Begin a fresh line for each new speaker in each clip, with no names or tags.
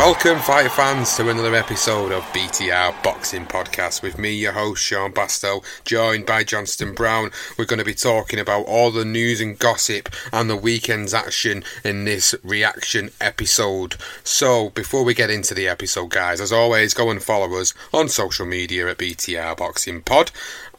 Welcome, fight fans, to another episode of BTR Boxing Podcast with me, your host Sean Bastow, joined by Johnston Brown. We're going to be talking about all the news and gossip and the weekend's action in this reaction episode. So, before we get into the episode, guys, as always, go and follow us on social media at BTR Boxing Pod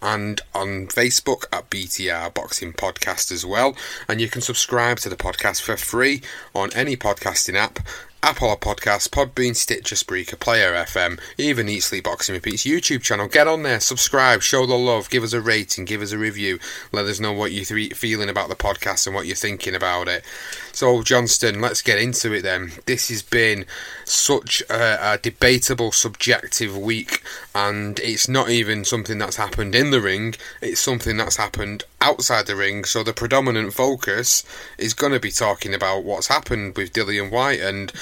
and on Facebook at BTR Boxing Podcast as well. And you can subscribe to the podcast for free on any podcasting app. Apple Podcasts, Podbean, Stitcher, Spreaker, Player FM, even Eat Sleep Boxing Repeats YouTube channel. Get on there, subscribe, show the love, give us a rating, give us a review, let us know what you're th- feeling about the podcast and what you're thinking about it. So, Johnston, let's get into it then. This has been such a, a debatable, subjective week, and it's not even something that's happened in the ring, it's something that's happened outside the ring. So, the predominant focus is going to be talking about what's happened with Dillian Whyte and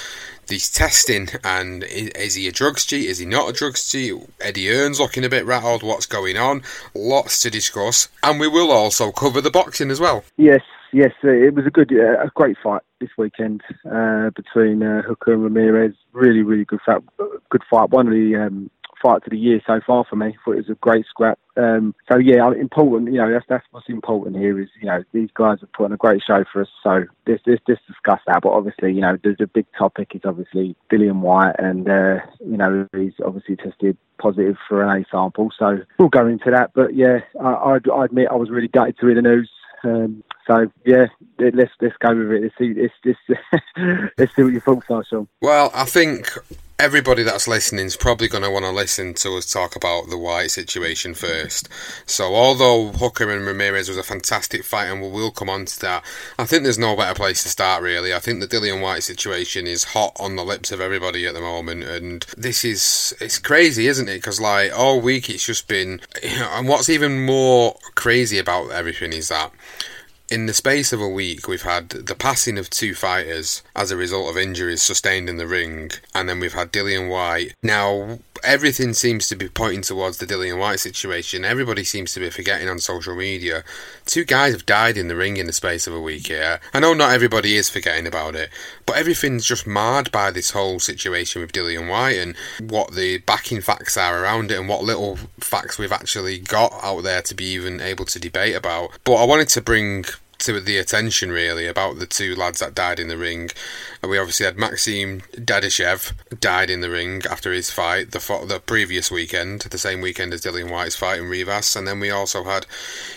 these testing and is, he a drugs cheat? Is he not a drugs cheat? Eddie Hearn's looking a bit rattled. What's going on? Lots to discuss, and we will also cover the boxing as well.
Yes, yes, uh, it was a good, uh, a great fight this weekend uh, between uh, Hooker and Ramirez. Really, really good fight. Good fight. One of the um, fights of the year so far for me. Thought it was a great scrap. Um, so yeah, important. You know, that's that's what's important here is you know these guys have put on a great show for us. So let's let's, let's discuss that. But obviously, you know, the, the big topic is obviously Dillian Whyte, and uh, you know he's obviously tested positive for an A sample. So we'll go into that. But yeah, I, I, I admit I was really gutted to hear the news. Um, so yeah, let's let's go with it. Let's see, let's, let's, let's see what your thoughts are, Sean.
Well, I think everybody that's listening is probably going to want to listen to us talk about the Whyte situation first. So, although Hooker and Ramirez was a fantastic fight, and we will come on to that, I think there's no better place to start, really. I think the Dillian Whyte situation is hot on the lips of everybody at the moment, and this is it's crazy, isn't it? Because like all week, it's just been, and what's even more crazy about everything is that in the space of a week, we've had the passing of two fighters as a result of injuries sustained in the ring, and then we've had Dillian Whyte. Now, everything seems to be pointing towards the Dillian Whyte situation. Everybody seems to be forgetting on social media. Two guys have died in the ring in the space of a week here. I know not everybody is forgetting about it, but everything's just marred by this whole situation with Dillian Whyte and what the backing facts are around it and what little facts we've actually got out there to be even able to debate about. But I wanted to bring to the attention really about the two lads that died in the ring. And we obviously had Maxim Dadashev died in the ring after his fight the fo- the previous weekend, the same weekend as Dillian Whyte's fight in Rivas, and then we also had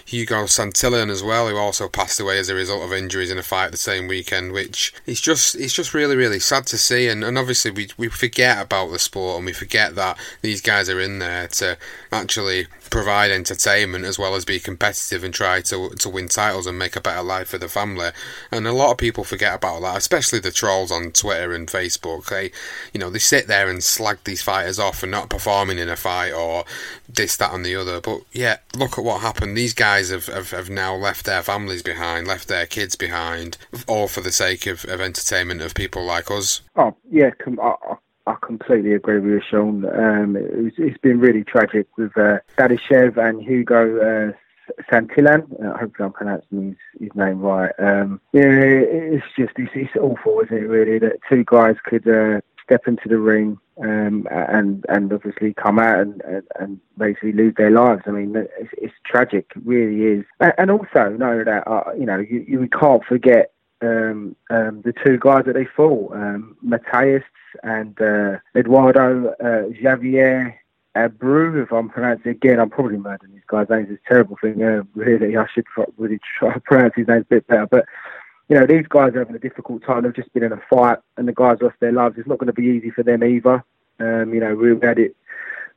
Hugo Santillan as well, who also passed away as a result of injuries in a fight the same weekend, which is just it's just really really sad to see. And, and obviously we we forget about the sport and we forget that these guys are in there to actually provide entertainment as well as be competitive and try to to win titles and make a better life for the family. And a lot of people forget about that, especially the trolls on Twitter and Facebook. They, you know, they sit there and slag these fighters off for not performing in a fight or this, that, and the other. But yeah, look at what happened. These guys have, have, have now left their families behind, left their kids behind, all for the sake of, of entertainment of people like us.
Oh yeah, com- I, I completely agree with you, Sean. Um, it it's been really tragic with uh, Dadashev and Hugo uh, Santillan. Uh, hopefully, I'm pronouncing his, his name right. Um, yeah, it's just it's, it's awful, isn't it? Really, that two guys could uh, step into the ring um, and and obviously come out and, and, basically lose their lives. I mean, it's, it's tragic, it really is. And, also know that uh, you know you, you can't forget um, um, the two guys that they fought, um, Matthias and uh, Eduardo uh, Xavier Abreu, if I'm pronouncing again, I'm probably murdering these guys' names. It's a terrible thing. Uh, really, I should really try to pronounce his names a bit better. But you know, these guys are having a difficult time. They've just been in a fight, and the guys lost their lives. It's not going to be easy for them either. Um, you know, we've had it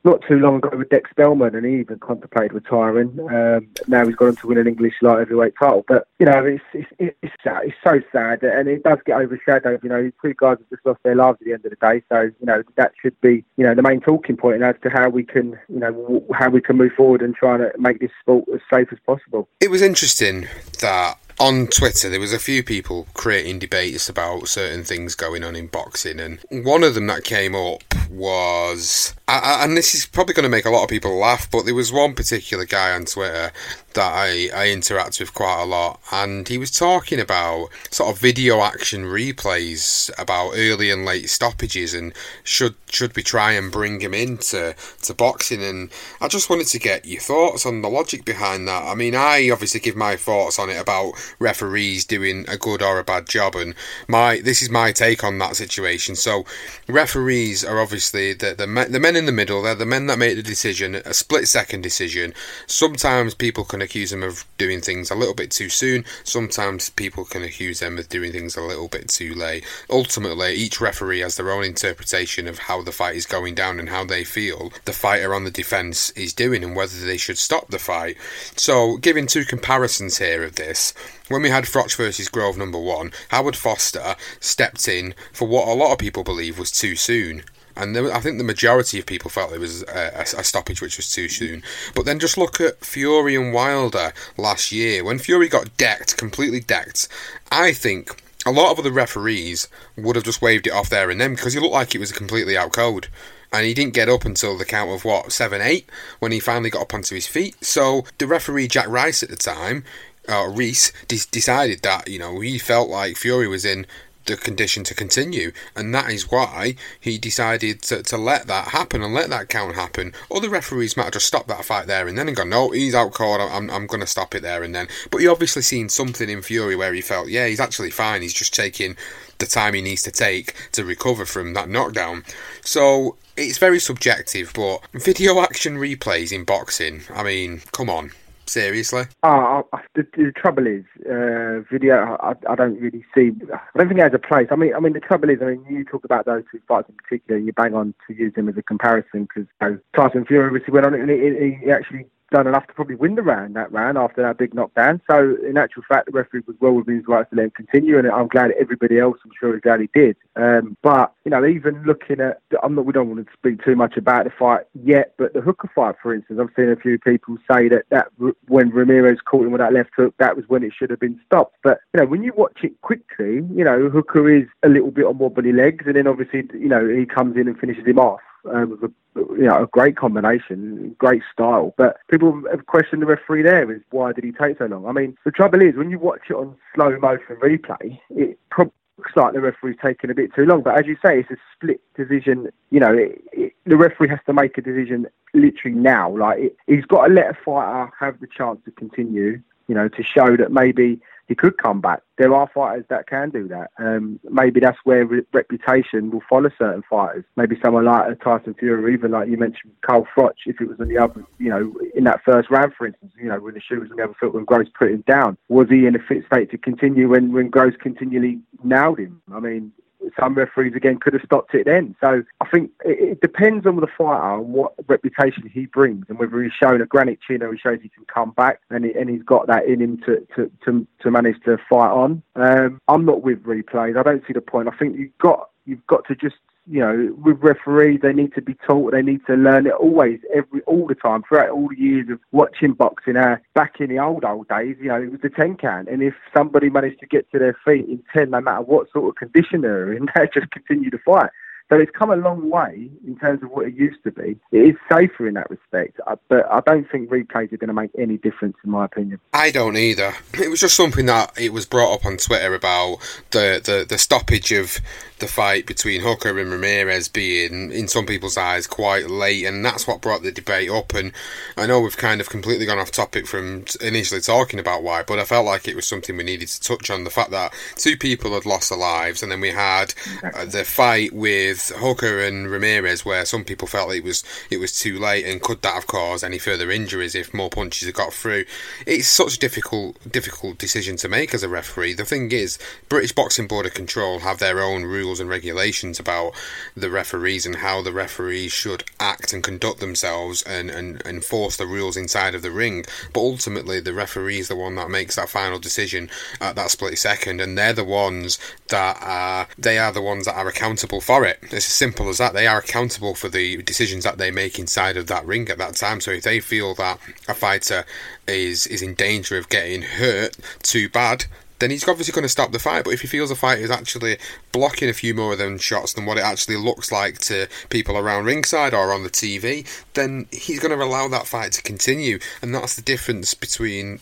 not too long ago with Dec Spelman, and he even contemplated retiring. Um, now he's gone on to win an English light heavyweight title. But you know, it's it's it's, sad. it's so sad, and it does get overshadowed. You know, these two guys have just lost their lives at the end of the day, so you know that should be you know the main talking point as to how we can you know how we can move forward and try to make this sport as safe as possible.
It was interesting that on Twitter, there was a few people creating debates about certain things going on in boxing, and one of them that came up was, and this is probably going to make a lot of people laugh, but there was one particular guy on Twitter that I, I interact with quite a lot, and he was talking about sort of video action replays about early and late stoppages, and should should we try and bring him into to boxing? And I just wanted to get your thoughts on the logic behind that. I mean, I obviously give my thoughts on it about referees doing a good or a bad job, and my this is my take on that situation. So, referees are obviously the the, men, the men in the middle. They're the men that make the decision, a split second decision. Sometimes people can accuse them of doing things a little bit too soon. Sometimes people can accuse them of doing things a little bit too late. Ultimately, each referee has their own interpretation of how the fight is going down and how they feel the fighter on the defence is doing and whether they should stop the fight. So, giving two comparisons here of this, when we had Froch versus Grove number one, Howard Foster stepped in for what a lot of people believe was too soon and I think the majority of people felt it was a, a, stoppage which was too soon. But then just look at Fury and Wilder last year when Fury got decked, completely decked. I think a lot of other referees would have just waved it off there and then because he looked like it was completely out code. And he didn't get up until the count of what seven, eight when he finally got up onto his feet. So the referee Jack Rice at the time, uh, Reiss, de- decided that you know he felt like Fury was in the condition to continue, and that is why he decided to, to let that happen and let that count happen. Other referees might have just stopped that fight there and then and gone, no, he's out cold, I'm, I'm going to stop it there and then. But he obviously seen something in Fury where he felt, yeah, he's actually fine, he's just taking the time he needs to take to recover from that knockdown. So it's very subjective, but video action replays in boxing, I mean, come on. Seriously?
Uh, the, the, trouble is, uh, video. I, I, don't really see. I don't think it has a place. I mean, I mean, the trouble is, I mean, you talk about those two fights in particular, and you bang on to use them as a comparison because you know, Tyson Fury obviously went on it, and he, he actually done enough to probably win the round that round after that big knockdown. So in actual fact, the referee was well within his rights to let him continue, and I'm glad everybody else, I'm sure, is glad he did. Um, but you know, even looking at, I'm not, we don't want to speak too much about the fight yet, but the hooker fight, for instance, I've seen a few people say that that when Ramirez caught him with that left hook, that was when it should have been stopped. But you know, when you watch it quickly, you know, Hooker is a little bit on wobbly legs, and then obviously, you know, he comes in and finishes him off. Um, with a you know, a great combination, great style. But people have questioned the referee there is why did he take so long? I mean, the trouble is when you watch it on slow motion replay, it probably looks like the referee's taking a bit too long. But as you say, it's a split decision. You know, it, it, the referee has to make a decision literally now. Like it, he's got to let a fighter have the chance to continue. You know, to show that maybe he could come back. There are fighters that can do that. Um, maybe that's where re- reputation will follow certain fighters. Maybe someone like Tyson Fury, even like you mentioned, Carl Froch, if it was on the other, you know, in that first round, for instance, you know, when the shoe was on the other foot, when Gross put him down, was he in a fit state to continue when, when Gross continually nailed him? I mean, some referees again could have stopped it then. So I think it, it depends on the fighter and what reputation he brings and whether he's shown a granite chin or he shows he can come back and, he, and he's got that in him to, to, to, to manage to fight on. Um, I'm not with replays. I don't see the point. I think you've got you've got to just you know, with referees, they need to be taught, they need to learn it always, every, all the time, throughout all the years of watching boxing. Uh, back in the old, old days, you know, it was the 10 count. And if somebody managed to get to their feet in 10, no matter what sort of condition they're in, they just continue to fight. So it's come a long way in terms of what it used to be. It is safer in that respect, uh, but I don't think replays are going to make any difference, in my opinion.
I don't either. It was just something that it was brought up on Twitter about the, the, the stoppage of the fight between Hooker and Ramirez being, in some people's eyes, quite late, and that's what brought the debate up. And I know we've kind of completely gone off topic from initially talking about why, but I felt like it was something we needed to touch on the fact that two people had lost their lives, and then we had uh, the fight with Hooker and Ramirez, where some people felt it was it was too late, and could that have caused any further injuries if more punches had got through? It's such a difficult difficult decision to make as a referee. The thing is, British Boxing Board of Control have their own rules rules and regulations about the referees and how the referees should act and conduct themselves and, and enforce the rules inside of the ring. But ultimately, the referee is the one that makes that final decision at that split second, and they're the ones that are they are the ones that are accountable for it. It's as simple as that. They are accountable for the decisions that they make inside of that ring at that time. So if they feel that a fighter is is in danger of getting hurt too bad, then he's obviously going to stop the fight. But if he feels the fight is actually blocking a few more of them shots than what it actually looks like to people around ringside or on the TV, then he's going to allow that fight to continue. And that's the difference between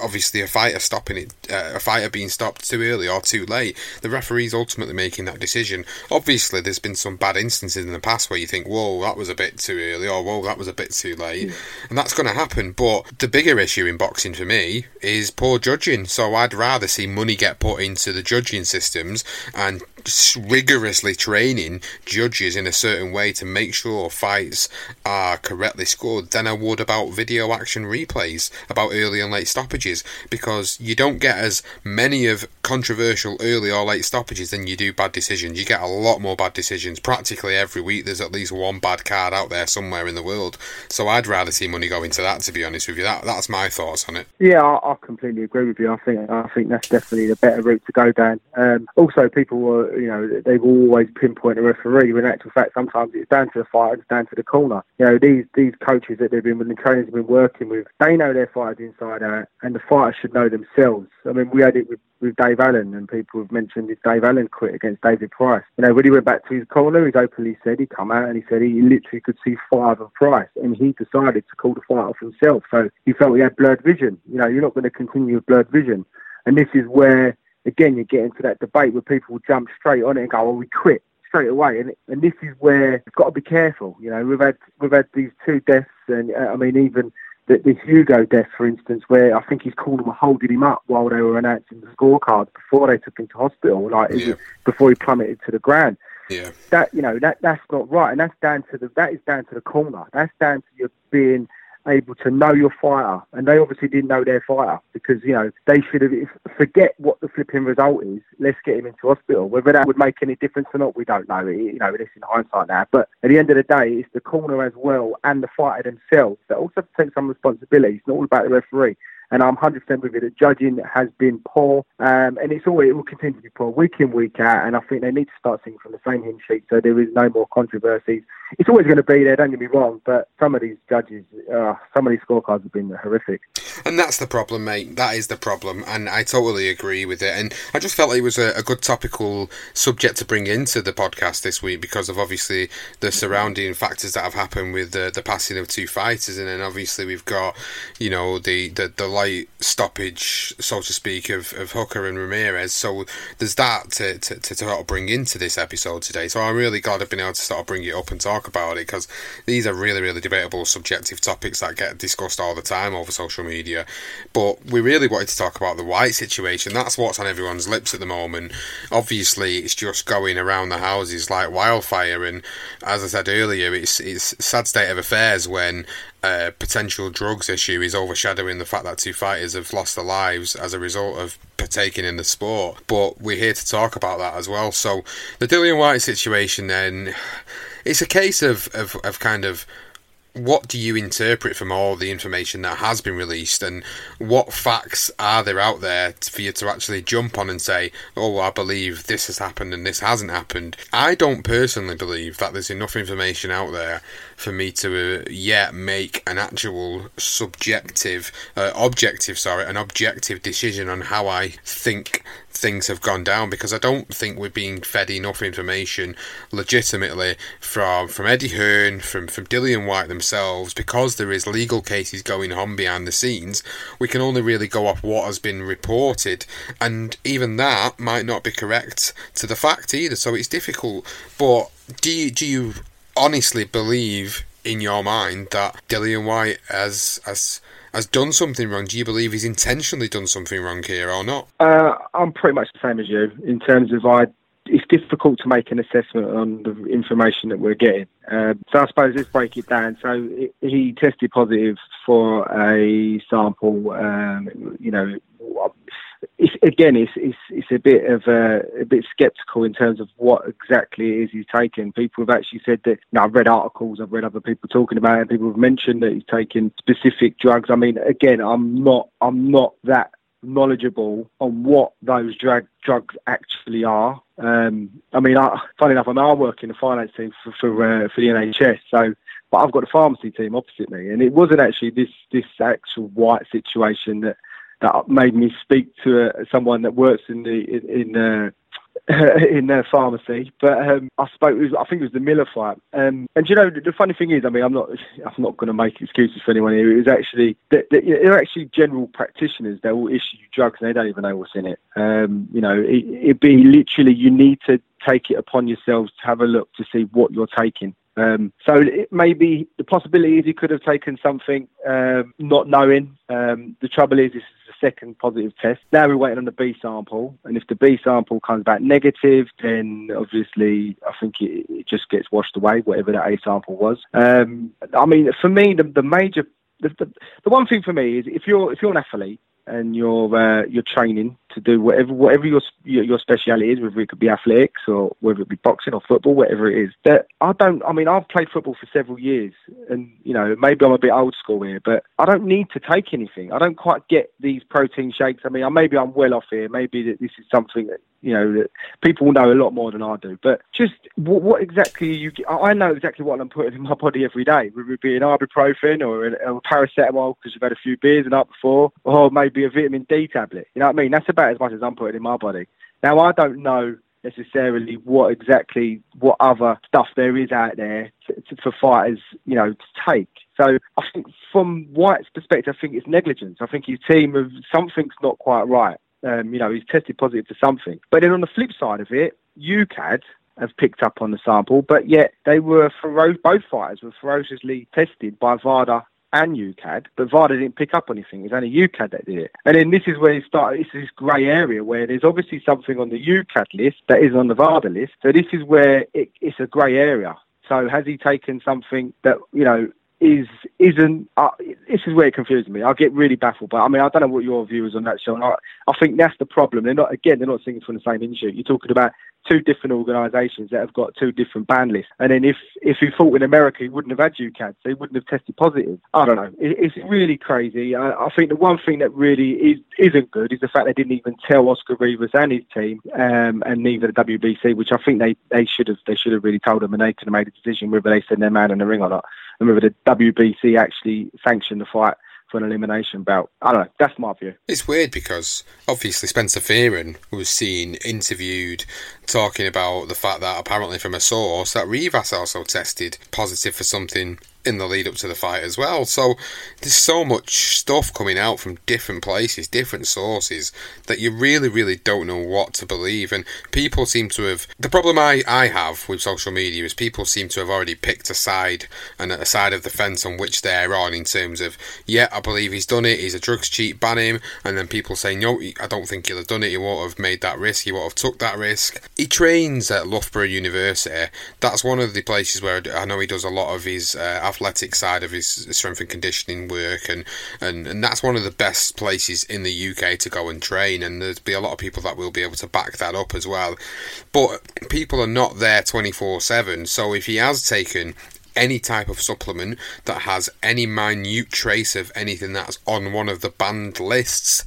obviously a fighter stopping it, uh, a fighter being stopped too early or too late. The referee's ultimately making that decision. Obviously, there's been some bad instances in the past where you think, "Whoa, that was a bit too early," or "Whoa, that was a bit too late," and that's going to happen. But the bigger issue in boxing for me is poor judging. So I'd rather see money get put into the judging systems and rigorously training judges in a certain way to make sure fights are correctly scored. Than I would about video action replays about early and late stoppages because you don't get as many of controversial early or late stoppages than you do bad decisions. You get a lot more bad decisions. Practically every week there's at least one bad card out there somewhere in the world. So I'd rather see money go into that to be honest with you. That that's my thoughts on it.
Yeah, I, I completely agree with you. I think I think that's definitely the better route to go down. Um, also people were you know, they've always pinpointed a referee. When in actual fact, sometimes it's down to the fighter, it's down to the corner. You know, these these coaches that they've been with, the trainers have been working with, they know their fighters inside out, and the fighters should know themselves. I mean, we had it with, with Dave Allen, and people have mentioned if Dave Allen quit against David Price. You know, when he went back to his corner, he's openly said he come out and he said he literally could see five of Price, and he decided to call the fight off himself. So he felt he had blurred vision. You know, you're not going to continue with blurred vision, and this is where again, you get into that debate where people jump straight on it and go, "Well, we quit straight away," and and this is where you've got to be careful. You know, we've had we've had these two deaths, and uh, I mean, even the, the Hugo death, for instance, where I think his corner were holding him up while they were announcing the scorecard before they took him to hospital, like yeah. before he plummeted to the ground.
Yeah.
That you know that that's not right, and that's down to the that is down to the corner. That's down to you being able to know your fighter, and they obviously didn't know their fighter because you know they should have forget what the flipping result is. Let's get him into hospital. Whether that would make any difference or not, we don't know. You know, this in hindsight now. But at the end of the day, it's the corner as well and the fighter themselves that also have to take some responsibility. It's not all about the referee and I'm 100% with it. The judging has been poor, um, and it's always it will continue to be poor week in week out. And I think they need to start singing from the same hymn sheet, so there is no more controversies. It's always going to be there. Don't get me wrong, but some of these judges, uh, some of these scorecards have been horrific.
And that's the problem, mate. That is the problem, and I totally agree with it. And I just felt it was a, a good topical subject to bring into the podcast this week because of obviously the surrounding factors that have happened with the, the passing of two fighters, and then obviously we've got you know the the, the light stoppage, so to speak, of, of Hooker and Ramirez. So there's that to, to, to, sort of bring into this episode today. So I'm really glad I've been able to sort of bring it up and talk talk about it because these are really, really debatable, subjective topics that get discussed all the time over social media. But we really wanted to talk about the Whyte situation. That's what's on everyone's lips at the moment. Obviously, it's just going around the houses like wildfire, and as I said earlier, it's it's sad state of affairs when a potential drugs issue is overshadowing the fact that two fighters have lost their lives as a result of partaking in the sport. But we're here to talk about that as well. So the Dillian Whyte situation, then, it's a case of, of, of kind of what do you interpret from all the information that has been released and what facts are there out there for you to actually jump on and say oh i believe this has happened and this hasn't happened. I don't personally believe that there's enough information out there for me to uh, yet make an actual subjective uh, objective sorry an objective decision on how i think things have gone down because I don't think we're being fed enough information legitimately from from Eddie Hearn, from from Dillian Whyte themselves, because there is legal cases going on behind the scenes. We can only really go off what has been reported, and even that might not be correct to the fact either. So it's difficult. But do you do you honestly believe in your mind that Dillian Whyte has has has done something wrong? Do you believe he's intentionally done something wrong here or not?
Uh, I'm pretty much the same as you in terms of I. It's difficult to make an assessment on the information that we're getting. Uh, so I suppose let's break it down. So it, he tested positive for a sample. Um, you know, it's, again, it's, it's, it's a bit of a, a bit sceptical in terms of what exactly it is he's taking. People have actually said that. Know, I've read articles, I've read other people talking about it. And people have mentioned that he's taking specific drugs. I mean, again, I'm not, I'm not that knowledgeable on what those drug drugs actually are. Um, I mean, I, funny enough, I mean, I work in the finance team for for, uh, for the NHS, so but I've got the pharmacy team opposite me, and it wasn't actually this this actual Whyte situation that that made me speak to uh, someone that works in the in, in uh, in their pharmacy. But um, I spoke. Was, I think it was the Miller fight. Um, and you know, the, the, funny thing is, I mean, I'm not. I'm not going to make excuses for anyone here. It was actually they're actually general practitioners. They will issue you drugs and they don't even know what's in it. Um, you know, it, it'd be literally you need to take it upon yourselves to have a look to see what you're taking. Um, so it may the possibility is he could have taken something um, not knowing. Um, the trouble is, this is the second positive test. Now we're waiting on the B sample, and if the B sample comes back negative, then obviously I think it, it just gets washed away, whatever that A sample was. Um, I mean, for me, the, the major the, the, the one thing for me is if you're if you're an athlete and you're uh, you're training to do whatever whatever your your speciality is, whether it could be athletics or whether it be boxing or football, whatever it is. That I don't. I mean, I've played football for several years, and you know maybe I'm a bit old school here, but I don't need to take anything. I don't quite get these protein shakes. I mean, maybe I'm well off here. Maybe that this is something that you know that people know a lot more than I do. But just what, what exactly you? I know exactly what I'm putting in my body every day. Whether it be an ibuprofen or a, a paracetamol because you've had a few beers the night before, or maybe a vitamin D tablet. You know what I mean? That's about as much as I'm putting in my body. Now I don't know necessarily what exactly what other stuff there is out there to, for fighters, you know, to take. So I think from Whyte's perspective, I think it's negligence. I think his team of something's not quite right. Um, you know, he's tested positive to something. But then on the flip side of it, UKAD have picked up on the sample, but yet they were fero- both fighters were ferociously tested by VADA and UKAD, but VADA didn't pick up anything. It's only UKAD that did it. And then this is where you start, it's this grey area where there's obviously something on the UKAD list that is on the VADA list. So this is where it, it's a grey area. So has he taken something that, you know, is isn't uh, this is where it confuses me. I get really baffled, but I mean I don't know what your view is on that show. I, I think that's the problem. They're not again they're not singing from the same industry. You're talking about two different organisations that have got two different ban lists. And then if if he fought in America, he wouldn't have had UKAD, so he wouldn't have tested positive. I don't know. It, it's really crazy. I, I, think the one thing that really is isn't good is the fact they didn't even tell Oscar Rivas and his team, um, and neither the WBC, which I think they, they should have they should have really told them, and they could have made a decision whether they send their man in the ring or not, whether the WBC actually sanctioned the fight for an elimination bout. I don't know. That's my view.
It's weird because obviously Spencer Fearon was seen interviewed talking about the fact that apparently from a source that Rivas also tested positive for something in the lead up to the fight as well. So there's so much stuff coming out from different places, different sources that you really, really don't know what to believe. And people seem to have the problem I, I have with social media is people seem to have already picked a side and a side of the fence on which they're on in terms of yeah, I believe he's done it. He's a drugs cheat, ban him. And then people say no, I don't think he'll have done it. He won't have made that risk. He won't have took that risk. He trains at Loughborough University. That's one of the places where I know he does a lot of his uh, athletic side of his strength and conditioning work, and, and, and that's one of the best places in the UK to go and train. And there'll be a lot of people that will be able to back that up as well. But people are not there 24 7. So if he has taken any type of supplement that has any minute trace of anything that's on one of the banned lists,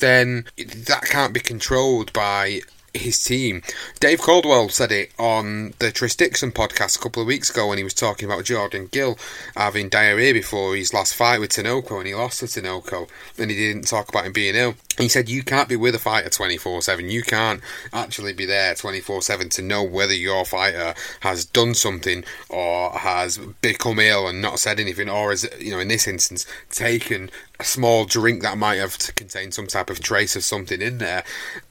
then that can't be controlled by his team. Dave Coldwell said it on the Tris Dixon podcast a couple of weeks ago when he was talking about Jordan Gill having diarrhea before his last fight with Tinoco and he lost to Tinoco and he didn't talk about him being ill. He said you can't be with a fighter 24 7. You can't actually be there 24 7 to know whether your fighter has done something or has become ill and not said anything, or has, you know, in this instance, taken a small drink that might have contained some type of trace of something in there.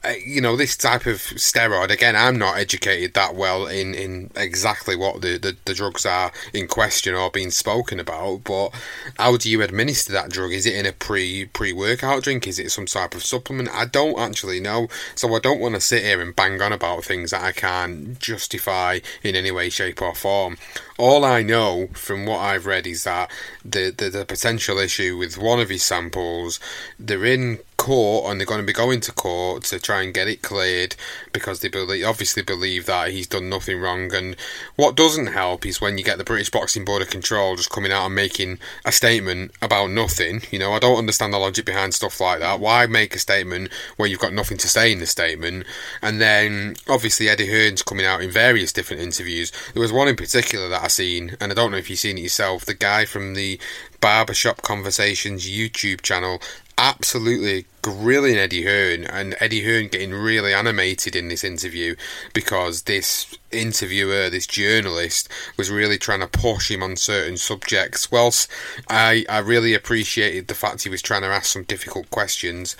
Uh, you know, this type of steroid, again, I'm not educated that well in, in exactly what the, the, the drugs are in question or being spoken about, but how do you administer that drug? Is it in a pre pre workout drink? Is it some type of supplement? I don't actually know, so I don't want to sit here and bang on about things that I can't justify in any way, shape, or form. All I know from what I've read is that the, the, the potential issue with one of his samples, they're in court and they're going to be going to court to try and get it cleared because they believe, obviously believe that he's done nothing wrong. And what doesn't help is when you get the British Boxing Board of Control just coming out and making a statement about nothing. You know, I don't understand the logic behind stuff like that. Why make a statement where you've got nothing to say in the statement? And then obviously Eddie Hearn's coming out in various different interviews. There was one in particular that I seen, and I don't know if you've seen it yourself. The guy from the Barbershop Conversations YouTube channel absolutely grilling Eddie Hearn and Eddie Hearn getting really animated in this interview because this interviewer, this journalist, was really trying to push him on certain subjects. Whilst I, I really appreciated the fact he was trying to ask some difficult questions,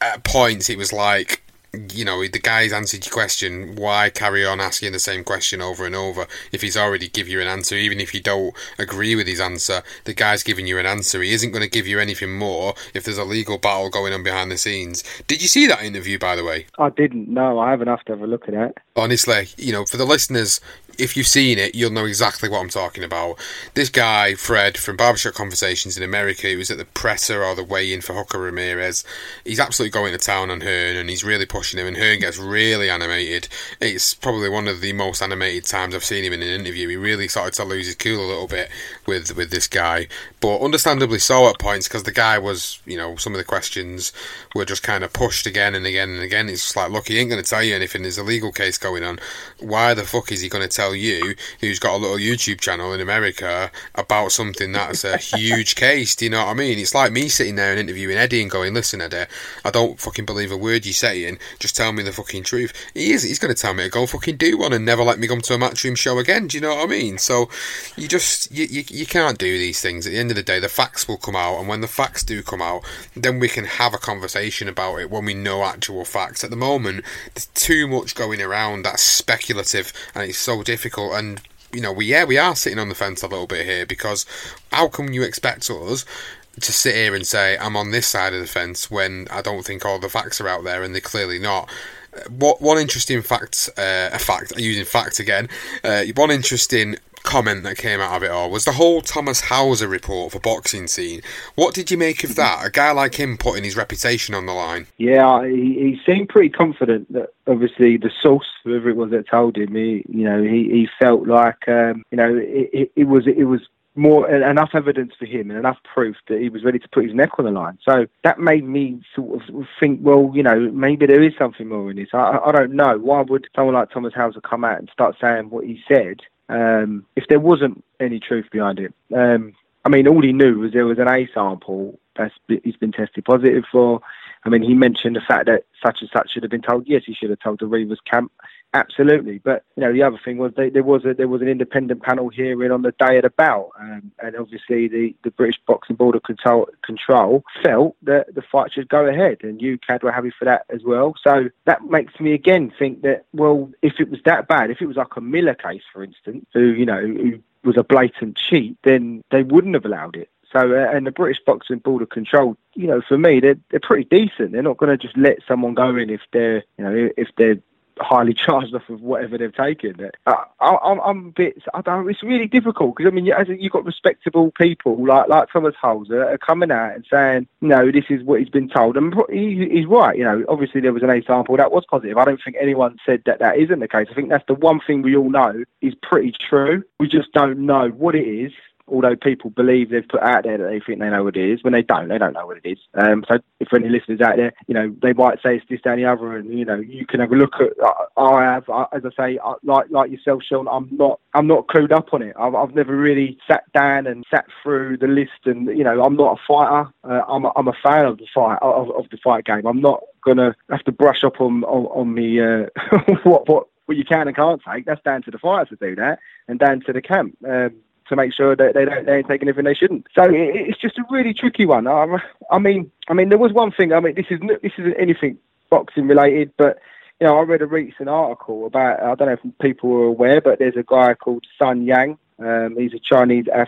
at points it was like you know, the guy's answered your question. Why carry on asking the same question over and over if he's already give you an answer? Even if you don't agree with his answer, the guy's giving you an answer. He isn't going to give you anything more if there's a legal battle going on behind the scenes. Did you see that interview, by the way?
I didn't. No, I haven't have to have a look at it.
Honestly, you know, for the listeners, if you've seen it, you'll know exactly what I'm talking about. This guy, Fred, from Barbershop Conversations in America, he was at the presser or the weigh-in for Hooker Ramirez. He's absolutely going to town on Hearn, and he's really pushing him, and Hearn gets really animated. It's probably one of the most animated times I've seen him in an interview. He really started to lose his cool a little bit with with this guy, but understandably so at points because the guy was, you know, some of the questions were just kind of pushed again and again and again. It's like, look, he ain't going to tell you anything. There's a legal case going on. Why the fuck is he going to tell you, who's got a little YouTube channel in America, about something that's a huge case? Do you know what I mean? It's like me sitting there and interviewing Eddie and going, listen, Eddie, I don't fucking believe a word you're saying. Just tell me the fucking truth. He is. He's going to tell me to go fucking do one and never let me come to a matchroom show again. Do you know what I mean? So you just you, you, you can't do these things. At the end of the day, the facts will come out, and when the facts do come out, then we can have a conversation about it when we know actual facts. At the moment, there's too much going around that's speculative, and it's so difficult. And you know, we yeah, we are sitting on the fence a little bit here because how can you expect us? To sit here and say I'm on this side of the fence when I don't think all the facts are out there, and they're clearly not what one interesting fact, uh, a fact, using fact again, uh, one interesting comment that came out of it all was the whole Thomas Hauser report for boxing scene. What did you make of that? A guy like him putting his reputation on the line.
Yeah, he, he seemed pretty confident that obviously the source, whoever it was that told him, he, you know, he, he felt like, um, you know, it, it, it was it was more enough evidence for him and enough proof that he was ready to put his neck on the line. So that made me sort of think, well, you know, maybe there is something more in this. I, I don't know. Why would someone like Thomas Hauser come out and start saying what he said um, if there wasn't any truth behind it? Um, I mean, all he knew was there was an A sample that's he's been tested positive for. I mean, he mentioned the fact that such and such should have been told. Yes, he should have told the Rivas camp absolutely. But you know, the other thing was they, there was a there was an independent panel hearing on the day of the bout, um, and obviously the, the British Boxing Board of Control, Control felt that the fight should go ahead, and UKAD were happy for that as well. So that makes me again think that well, if it was that bad, if it was like a Miller case, for instance, who you know who was a blatant cheat, then they wouldn't have allowed it. So, uh, and the British Boxing Board of Control, you know, for me, they're they're pretty decent. They're not going to just let someone go in if they're, you know, if they're highly charged off of whatever they've taken. Uh, I, am a bit. I don't. It's really difficult because I mean, as you've got respectable people like like Thomas Hauser are coming out and saying, no, this is what he's been told, and he, he's right. You know, obviously there was an example that was positive. I don't think anyone said that that isn't the case. I think that's the one thing we all know is pretty true. We just don't know what it is although people believe they've put out there that they think they know what it is, when they don't, they don't know what it is. Um, so if any listeners out there, you know, they might say it's this, that, and the other, and you know, you can have a look at. Uh, I have, as I say, like like yourself, Sean. I'm not, I'm not clued up on it. I've, I've never really sat down and sat through the list, and you know, I'm not a fighter. Uh, I'm, a, I'm a fan of the fight of, of the fight game. I'm not gonna have to brush up on on, on me uh, what what what you can and can't take. That's down to the fighters to do that, and down to the camp. Um, to make sure that they don't they ain't taking anything they shouldn't. So it's just a really tricky one. I mean, I mean, there was one thing. I mean, this is this isn't anything boxing related, but you know, I read a recent article about I don't know if people are aware, but there's a guy called Sun Yang. Um, he's a Chinese uh,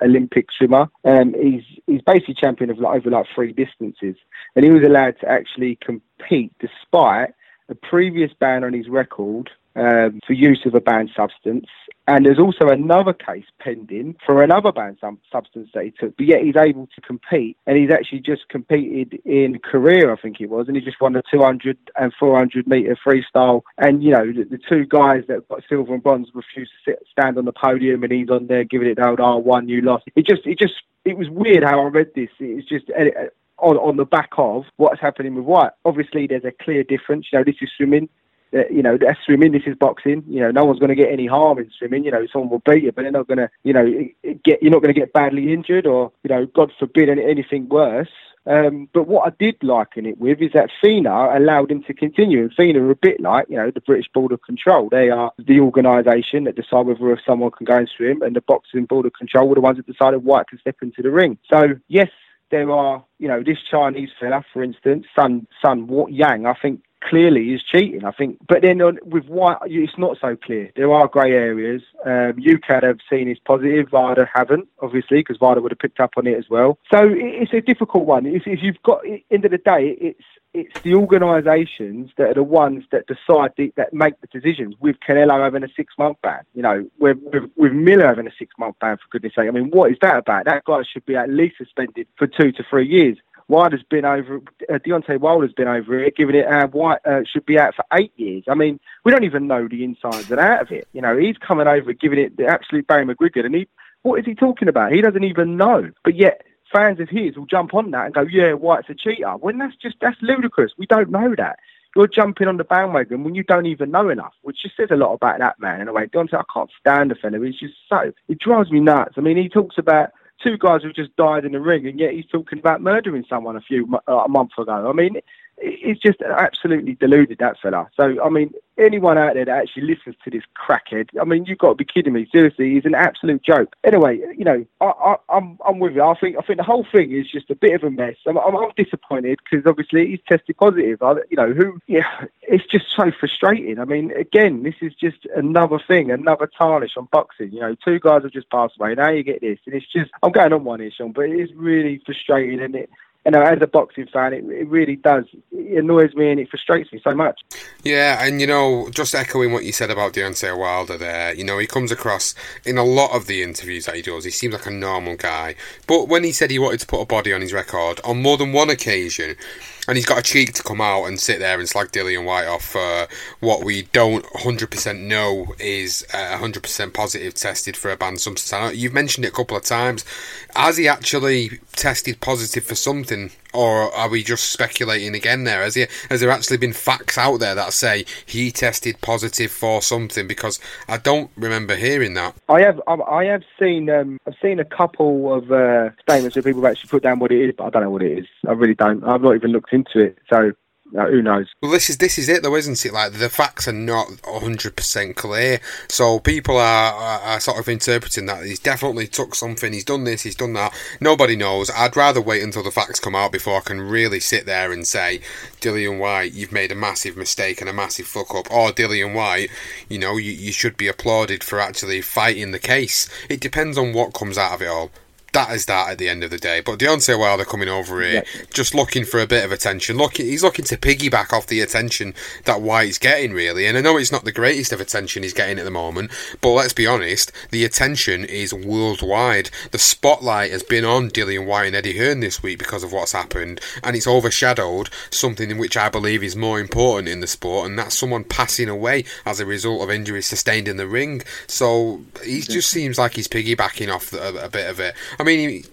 Olympic swimmer. Um, he's he's basically champion of like, over like three distances, and he was allowed to actually compete despite a previous ban on his record um, for use of a banned substance. And there's also another case pending for another banned substance that he took, but yet he's able to compete. And he's actually just competed in Korea, I think it was, and he just won the 200 and 400 metre freestyle. And, you know, the, the, two guys that got silver and bronze refused to sit, stand on the podium, and he's on there giving it oh, one, you lost. It just, it just, it was weird how I read this. It's just, on, on the back of what's happening with Whyte. Obviously, there's a clear difference. You know, this is swimming you know, that's swimming. This is boxing. You know, no one's going to get any harm in swimming. You know, someone will beat you, but they're not going to, you know, get you're not going to get badly injured or, you know, God forbid anything worse. Um, but what I did liken it with is that FINA allowed him to continue. And FINA are a bit like, you know, the British Board of Control. They are the organisation that decide whether someone can go and swim, and the Boxing Board of Control were the ones that decided Whyte can step into the ring. So, yes, there are, you know, this Chinese fella, for instance, Sun Sun Yang, I think clearly is cheating. I think, but then on, with Whyte, it's not so clear. There are grey areas. Um, UKAD have seen is positive. VADA haven't, obviously, because VADA would have picked up on it as well. So it's a difficult one. If, if you've got, end of the day, it's it's the organisations that are the ones that decide the, that make the decisions. With Canelo having a six month ban, you know, with, with, with Miller having a six month ban, for goodness sake. I mean, what is that about? That guy should be at least suspended for two to three years. Wilder's been over, uh, Deontay Wilder's been over it, giving it out, Whyte uh, should be out for eight years. I mean, we don't even know the insides and out of it. You know, he's coming over, giving it the absolute Barry McGuigan, and he, what is he talking about? He doesn't even know. But yet, fans of his will jump on that and go, yeah, Whyte's a cheater. When that's just, that's ludicrous. We don't know that. You're jumping on the bandwagon when you don't even know enough, which just says a lot about that man in a way. Deontay, I can't stand the fella. He's just so, it drives me nuts. I mean, he talks about two guys who just died in the ring, and yet he's talking about murdering someone a few uh, a month ago. I mean, it's just absolutely deluded that fella. So I mean, anyone out there that actually listens to this crackhead, I mean, you've got to be kidding me. Seriously, he's an absolute joke. Anyway, you know, I, I, I'm I'm with you. I think I think the whole thing is just a bit of a mess. I'm I'm, I'm disappointed because obviously he's tested positive. I, you know, who? Yeah, it's just so frustrating. I mean, again, this is just another thing, another tarnish on boxing. You know, two guys have just passed away. Now you get this, and it's just I'm going on one here, Sean, but it is really frustrating, and it you know, as a boxing fan, it, it really does. It annoys me and it frustrates me so much.
Yeah, and you know, just echoing what you said about Deontay Wilder there, you know, he comes across in a lot of the interviews that he does, he seems like a normal guy. But when he said he wanted to put a body on his record, on more than one occasion, and he's got a cheek to come out and sit there and slag Dillian Whyte off for what we don't 100% know is uh, 100% positive tested for a banned substance. You've mentioned it a couple of times. Has he actually tested positive for something, or are we just speculating again there? Has, he, has there actually been facts out there that say he tested positive for something? Because I don't remember hearing that.
I have I have seen um, I've seen a couple of uh, statements where people have actually put down what it is, but I don't know what it is. I really don't. I've not even looked into it. So who knows?
Well, this is this is it though, isn't it? Like the facts are not hundred percent clear, so people are, are, are sort of interpreting that he's definitely took something. He's done this. He's done that. Nobody knows. I'd rather wait until the facts come out before I can really sit there and say, Dillian Whyte, you've made a massive mistake and a massive fuck up, or Dillian Whyte, you know, you, you should be applauded for actually fighting the case. It depends on what comes out of it all that is that at the end of the day. But Deontay Wilder coming over here, yeah. just looking for a bit of attention. Look, he's looking to piggyback off the attention that Whyte's getting, really. And I know it's not the greatest of attention he's getting at the moment, but let's be honest, the attention is worldwide. The spotlight has been on Dillian Whyte and Eddie Hearn this week because of what's happened, and it's overshadowed something in which I believe is more important in the sport, and that's someone passing away as a result of injuries sustained in the ring. So he just seems like he's piggybacking off a, a bit of it. I mean,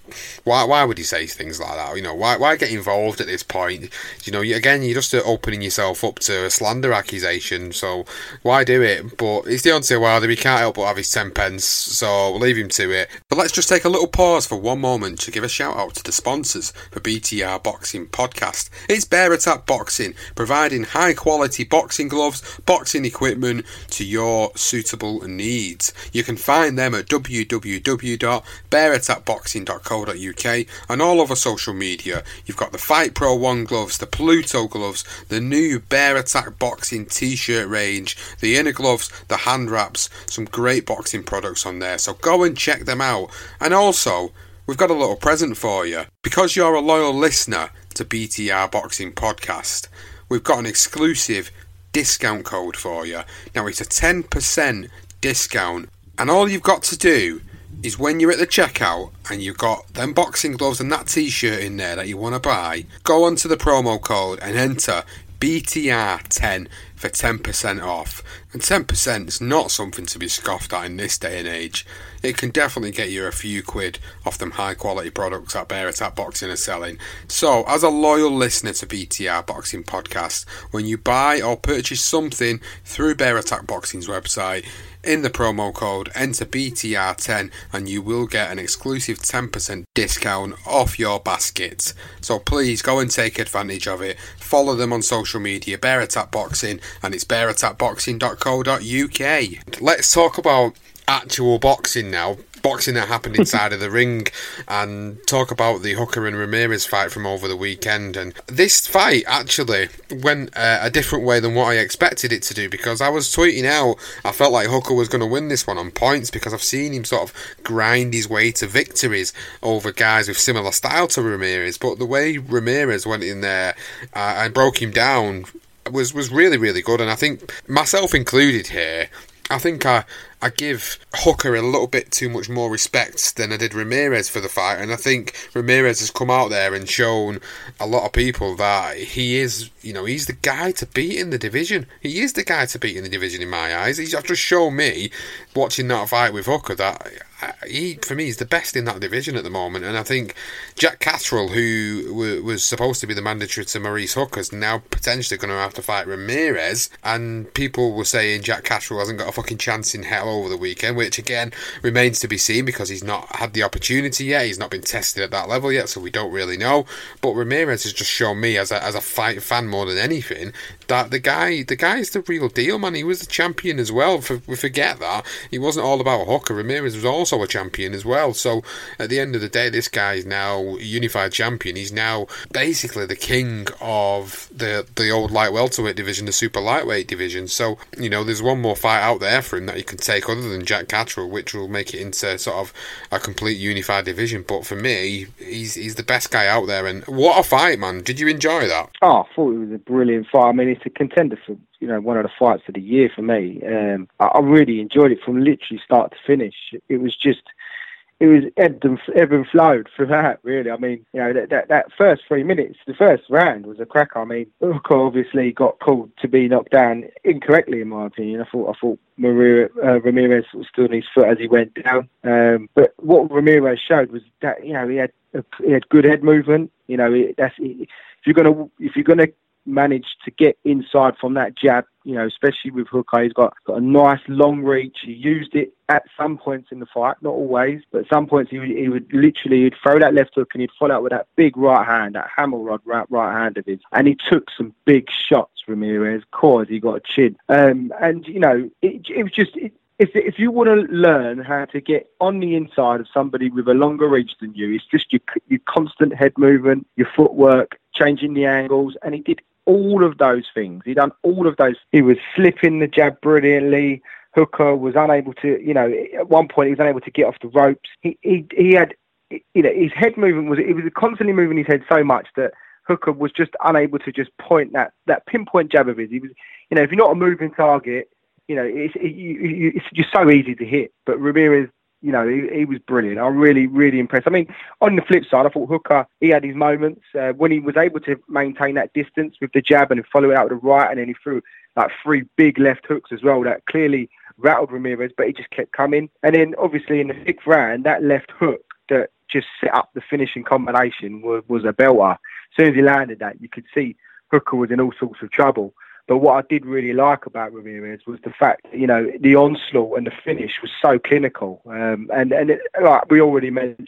why why would he say things like that? You know, why why get involved at this point? You know, again, you're just opening yourself up to a slander accusation. So why do it? But it's Deontay Wilder. He can't help but have his ten pence. So we'll leave him to it. But let's just take a little pause for one moment to give a shout out to the sponsors for BTR Boxing Podcast. It's Bear Attack Boxing, providing high quality boxing gloves, boxing equipment to your suitable needs. You can find them at www.bearattackboxing.com boxing.co.uk and all over social media. You've got the Fight Pro 1 gloves, the Pluto gloves, the new Bear Attack Boxing t shirt range, the inner gloves, the hand wraps, some great boxing products on there. So go and check them out. And also, we've got a little present for you. Because you're a loyal listener to BTR Boxing Podcast, we've got an exclusive discount code for you. Now, it's a 10% discount, and all you've got to do is when you're at the checkout and you've got them boxing gloves and that t-shirt in there that you want to buy, go onto the promo code and enter BTR10 for 10% off. And 10% is not something to be scoffed at in this day and age. It can definitely get you a few quid off them high quality products that Bear Attack Boxing are selling. So, as a loyal listener to BTR Boxing Podcast, when you buy or purchase something through Bear Attack Boxing's website, in the promo code enter BTR10 and you will get an exclusive 10% discount off your basket. So please go and take advantage of it. Follow them on social media, Bear Attack Boxing, and it's bearattackboxing.co.uk. Let's talk about actual boxing now boxing that happened inside of the ring and talk about the Hooker and Ramirez fight from over the weekend. And this fight actually went uh, a different way than what I expected it to do because I was tweeting out I felt like Hooker was going to win this one on points because I've seen him sort of grind his way to victories over guys with similar style to Ramirez. But the way Ramirez went in there uh, and broke him down was was really really good. And I think myself included here I think I I give Hooker a little bit too much more respect than I did Ramirez for the fight, and I think Ramirez has come out there and shown a lot of people that he is, you know, he's the guy to beat in the division. He is the guy to beat in the division in my eyes. He's just shown me watching that fight with Hooker that uh, he, for me, is the best in that division at the moment. And I think Jack Catterall, who w- was supposed to be the mandatory to Maurice Hooker, is now potentially going to have to fight Ramirez. And people were saying Jack Catterall hasn't got a fucking chance in hell over the weekend, which again remains to be seen because he's not had the opportunity yet. He's not been tested at that level yet, so we don't really know. But Ramirez has just shown me, as a, as a fight fan more than anything, that the guy the guy's the real deal, man. He was the champion as well. For, we forget that he wasn't all about Hooker. Ramirez was also a champion as well. So at the end of the day, this guy is now unified champion. He's now basically the king of the the old light welterweight division, the super lightweight division. So you know, there's one more fight out there for him that he can take other than Jack Catterall, which will make it into sort of a complete unified division. But for me, he's he's the best guy out there. And what a fight, man! Did you enjoy that?
Oh, I thought it was a brilliant fight. I mean, it's a contender for you know one of the fights of the year for me. Um, I, I, really enjoyed it from literally start to finish. It was just it was ebbed and, ebbed and flowed throughout. Really, I mean, you know that, that, that first three minutes, the first round was a cracker. I mean, obviously got called to be knocked down incorrectly, in my opinion. I thought I thought Maria, uh, Ramirez was still on his foot as he went down. Um, but what Ramirez showed was that you know he had he had good head movement. You know, that's if you're gonna if you're gonna managed to get inside from that jab, you know, especially with Hooker. He's got, got a nice long reach. He used it at some points in the fight, not always, but at some points he would, he would literally he'd throw that left hook and he'd follow up with that big right hand, that hammer rod right, right hand of his. And he took some big shots, from Ramirez, cause he got a chin. Um, and, you know, it, it was just, it, if if you want to learn how to get on the inside of somebody with a longer reach than you, it's just your your constant head movement, your footwork, changing the angles, and he did all of those things. He done all of those. He was slipping the jab brilliantly. Hooker was unable to, you know, at one point he was unable to get off the ropes. He he he had, you know, his head movement was he was constantly moving his head so much that Hooker was just unable to just point that that pinpoint jab of his. He was, you know, if you're not a moving target you know, it's, it, it's just so easy to hit. But Ramirez, you know, he, he, was brilliant. I'm really, really impressed. I mean, on the flip side, I thought Hooker, he had his moments uh, when he was able to maintain that distance with the jab and follow it out with the right, and then he threw like three big left hooks as well that clearly rattled Ramirez, but he just kept coming. And then obviously in the sixth round, that left hook that just set up the finishing combination was, was a belter. As soon as he landed that, you could see Hooker was in all sorts of trouble. But what I did really like about Ramirez was the fact, that, you know, the onslaught and the finish was so clinical. Um, and and it, like we already mentioned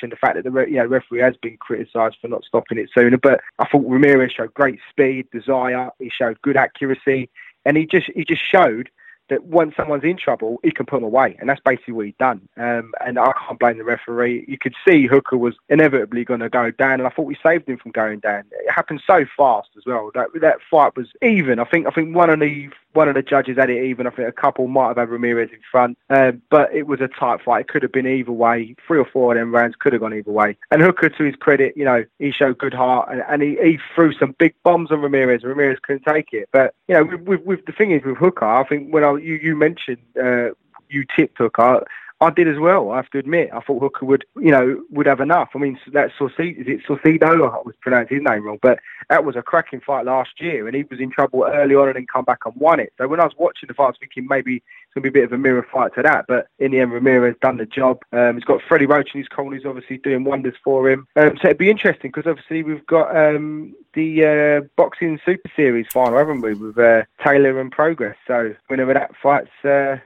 the fact that the you know, referee has been criticised for not stopping it sooner. But I thought Ramirez showed great speed, desire. He showed good accuracy, and he just he just showed that once someone's in trouble, he can put them away, and that's basically what he'd done. Um, and I can't blame the referee. You could see Hooker was inevitably going to go down, and I thought we saved him from going down. It happened so fast as well. That that fight was even. I think I think one of the one of the judges had it even. I think a couple might have had Ramirez in front, uh, but it was a tight fight. It could have been either way. Three or four of them rounds could have gone either way. And Hooker, to his credit, you know, he showed good heart and, and he, he threw some big bombs on Ramirez. Ramirez couldn't take it. But you know, with, with, with the thing is with Hooker, I think when I, you you mentioned uh, you tipped Hooker. I did as well. I have to admit, I thought Hooker would, you know, would have enough. I mean, that Saucedo, is it Saucedo? I was pronouncing his name wrong, but that was a cracking fight last year, and he was in trouble early on and then come back and won it. So when I was watching the fight, I was thinking maybe it's going to be a bit of a mirror fight to that. But in the end, Ramirez done the job. Um, he's got Freddie Roach in his corner. He's obviously doing wonders for him. Um, so it'd be interesting because obviously we've got um, the uh, boxing Super Series final, haven't we, with uh, Taylor and Prograis? So of that fight's uh,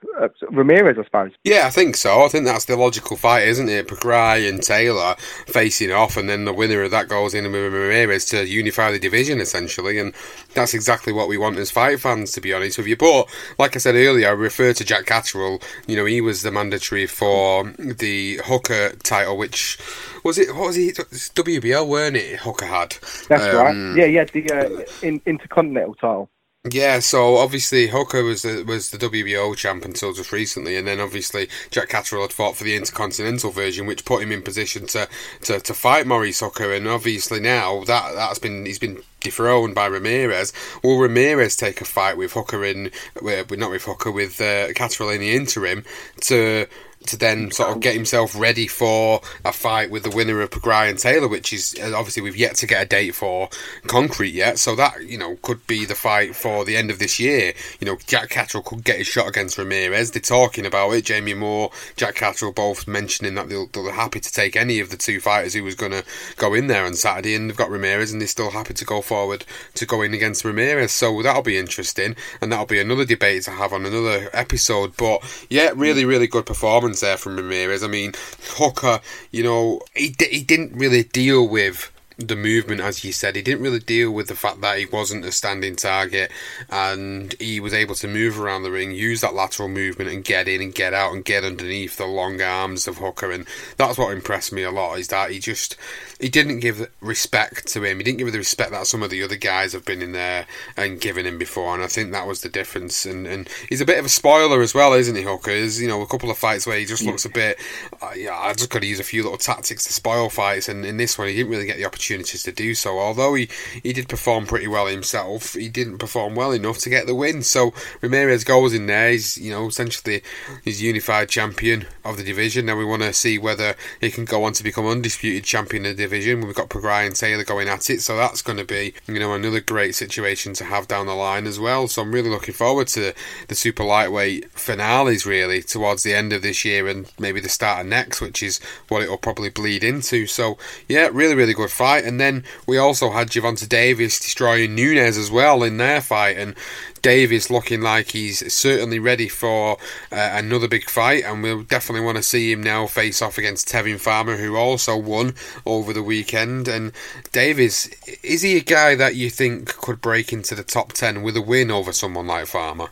Ramirez, I suppose.
Yeah, I think so. I think that's the logical fight, isn't it? Prograis and Taylor facing off, and then the winner of that goes in with Ramirez to unify the division, essentially. And that's exactly what we want as fight fans, to be honest with you. But like I said earlier, I refer to Jack Catterall. You know, he was the mandatory for the Hooker title, which was it? What was he? WBL, weren't it? Hooker had.
That's um, right. Yeah, yeah, the uh, in, Intercontinental title.
Yeah, so obviously Hooker was the was the WBO champ until just recently, and then obviously Jack Catterall had fought for the Intercontinental version, which put him in position to, to, to fight Maurice Hooker, and obviously now that that's been he's been dethroned by Ramirez. Will Ramirez take a fight with Hooker in, with, not with Hooker, with uh, Catterall in the interim to to then sort of get himself ready for a fight with the winner of Prograis and Taylor, which is uh, obviously we've yet to get a date for concrete yet. So that you know could be the fight for the end of this year. You know, Jack Catterall could get his shot against Ramirez. They're talking about it. Jamie Moore, Jack Catterall, both mentioning that they'll, they're happy to take any of the two fighters who was going to go in there on Saturday, and they've got Ramirez, and they're still happy to go forward to go in against Ramirez. So that'll be interesting, and that'll be another debate to have on another episode. But yeah, really, really good performance there from Ramirez. I mean, Hooker, you know, he he didn't really deal with the movement, as you said. He didn't really deal with the fact that he wasn't a standing target and he was able to move around the ring, use that lateral movement and get in and get out and get underneath the long arms of Hooker. And that's what impressed me a lot is that he just he didn't give respect to him. He didn't give the respect that some of the other guys have been in there and given him before. And I think that was the difference. And, and he's a bit of a spoiler as well, isn't he, Hooker? There's, you know, a couple of fights where he just looks a bit, uh, yeah, I just got to use a few little tactics to spoil fights. And in this one, he didn't really get the opportunities to do so. Although he, he did perform pretty well himself, he didn't perform well enough to get the win. So Ramirez goes in there. He's you know essentially he's unified champion of the division. Now we want to see whether he can go on to become undisputed champion of the division. We've got Prograis and Taylor going at it, so that's going to be you know another great situation to have down the line as well. So I'm really looking forward to the super lightweight finales really towards the end of this year and maybe the start of next, which is what it'll probably bleed into. So yeah, really really good fight. And then we also had Gervonta Davis destroying Nunez as well in their fight, and Davis looking like he's certainly ready for uh, another big fight, and we'll definitely want to see him now face off against Tevin Farmer, who also won over the weekend. And Davis, is he a guy that you think could break into the top ten with a win over someone like Farmer?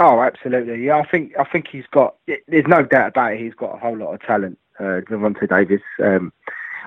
Oh, absolutely. Yeah, I think I think he's got. There's no doubt about it. He's got a whole lot of talent, uh, Davis. Um,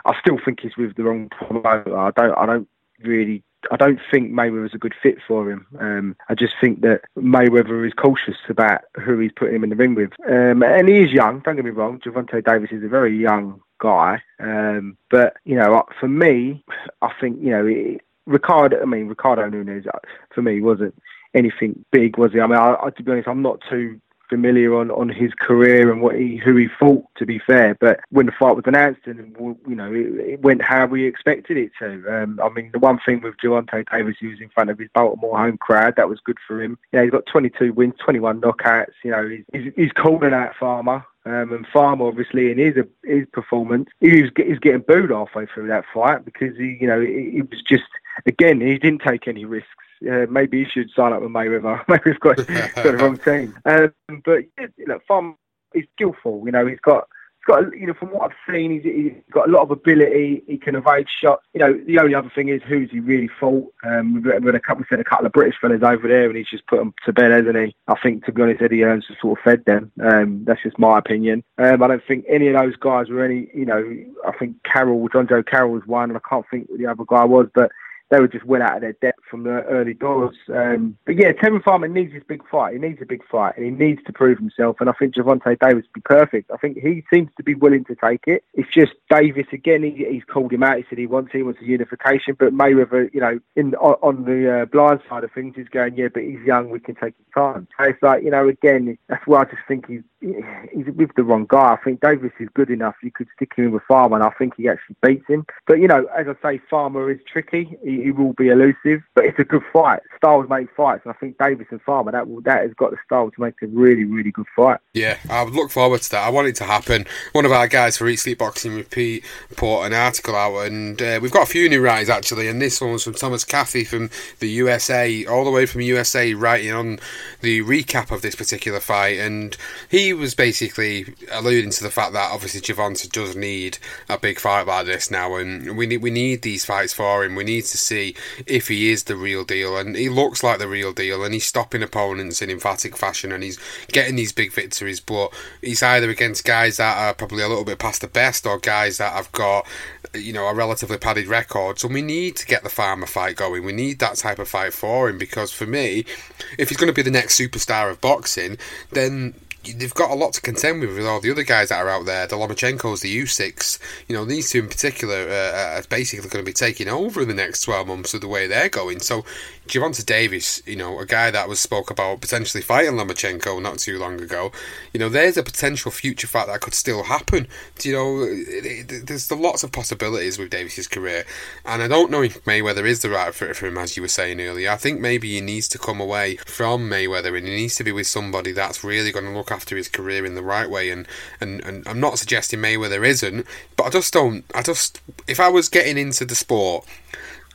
I still think he's with the wrong promoter. I don't. I don't really I don't think Mayweather is a good fit for him. Um, I just think that Mayweather is cautious about who he's putting him in the ring with. Um, and he is young, don't get me wrong. Gervonta Davis is a very young guy. Um, but, you know, for me, I think, you know, it, Ricardo, I mean, Ricardo Nunez, uh, for me, wasn't anything big, was he? I mean, I, I, to be honest, I'm not too familiar on, on his career and what he who he fought. To be fair, but when the fight was announced, and you know it, it went how we expected it to. Um, I mean, the one thing with Gervonta Davis, he was in front of his Baltimore home crowd. That was good for him. Know, he's got 22 wins, 21 knockouts. You know, he's he's, he's calling out Farmer. Um, and Farmer, obviously, in his his performance, he was, he was getting booed halfway through that fight because he, you know, he was just again he didn't take any risks uh, maybe he should sign up with Mayweather. maybe we've got, got the wrong team. Um, but yeah, look, Farm is skillful. You know, he's got he's got you know from what I've seen, he's, he's got a lot of ability. He can evade shots. You know, the only other thing is who's he really fought. Um, we've had a couple, we said a couple of British fellas over there, and he's just put them to bed, hasn't he? I think to be honest, Eddie Hearn's has sort of fed them. Um, that's just my opinion. Um, I don't think any of those guys were any. You know, I think Carroll, John Joe Carroll was one, and I can't think what the other guy was, but they were just well out of their depth from the early doors. Um, but yeah, Tevin Farmer needs his big fight. He needs a big fight, and he needs to prove himself. And I think Gervonta Davis would be perfect. I think he seems to be willing to take it. It's just Davis again. He, he's called him out. He said he wants he wants a unification. But Mayweather, you know, in on, the uh, blind side of things, he's going, yeah, but he's young. We can take his time. So it's like you know, again, that's why I just think he's he's with the wrong guy. I think Davis is good enough. You could stick him in with Farmer, and I think he actually beats him. But you know, as I say, Farmer is tricky. He, he will be elusive, but it's a good fight. Styles make fights, and I think Davis and Farmer that will, that has got the style to make a really really good fight.
Yeah, I would look forward to that. I want it to happen. One of our guys for Eat Sleep Boxing Repeat put an article out, and uh, we've got a few new writers actually, and this one was from Thomas Cathy from the USA, all the way from USA, writing on the recap of this particular fight, and he was basically alluding to the fact that obviously Gervonta does need a big fight like this now, and we need we need these fights for him. We need to see if he is the real deal, and he looks like the real deal, and he's stopping opponents in emphatic fashion, and he's getting these big victories. But he's either against guys that are probably a little bit past the best, or guys that have got you know a relatively padded record. So we need to get the farmer fight going. We need that type of fight for him because for me, if he's going to be the next superstar of boxing, then they've got a lot to contend with with all the other guys that are out there. The Lomachenkos, the Usyks, you know, these two in particular uh, are basically going to be taking over in the next 12 months of the way they're going. So Gervonta Davis, you know, a guy that was spoke about potentially fighting Lomachenko not too long ago, you know, there's a potential future fight that could still happen. Do You know, there's lots of possibilities with Davis's career, and I don't know if Mayweather is the right fit for him, as you were saying earlier. I think maybe he needs to come away from Mayweather and he needs to be with somebody that's really going to look after his career in the right way. And, and, and I'm not suggesting Mayweather isn't, but I just don't. I just, if I was getting into the sport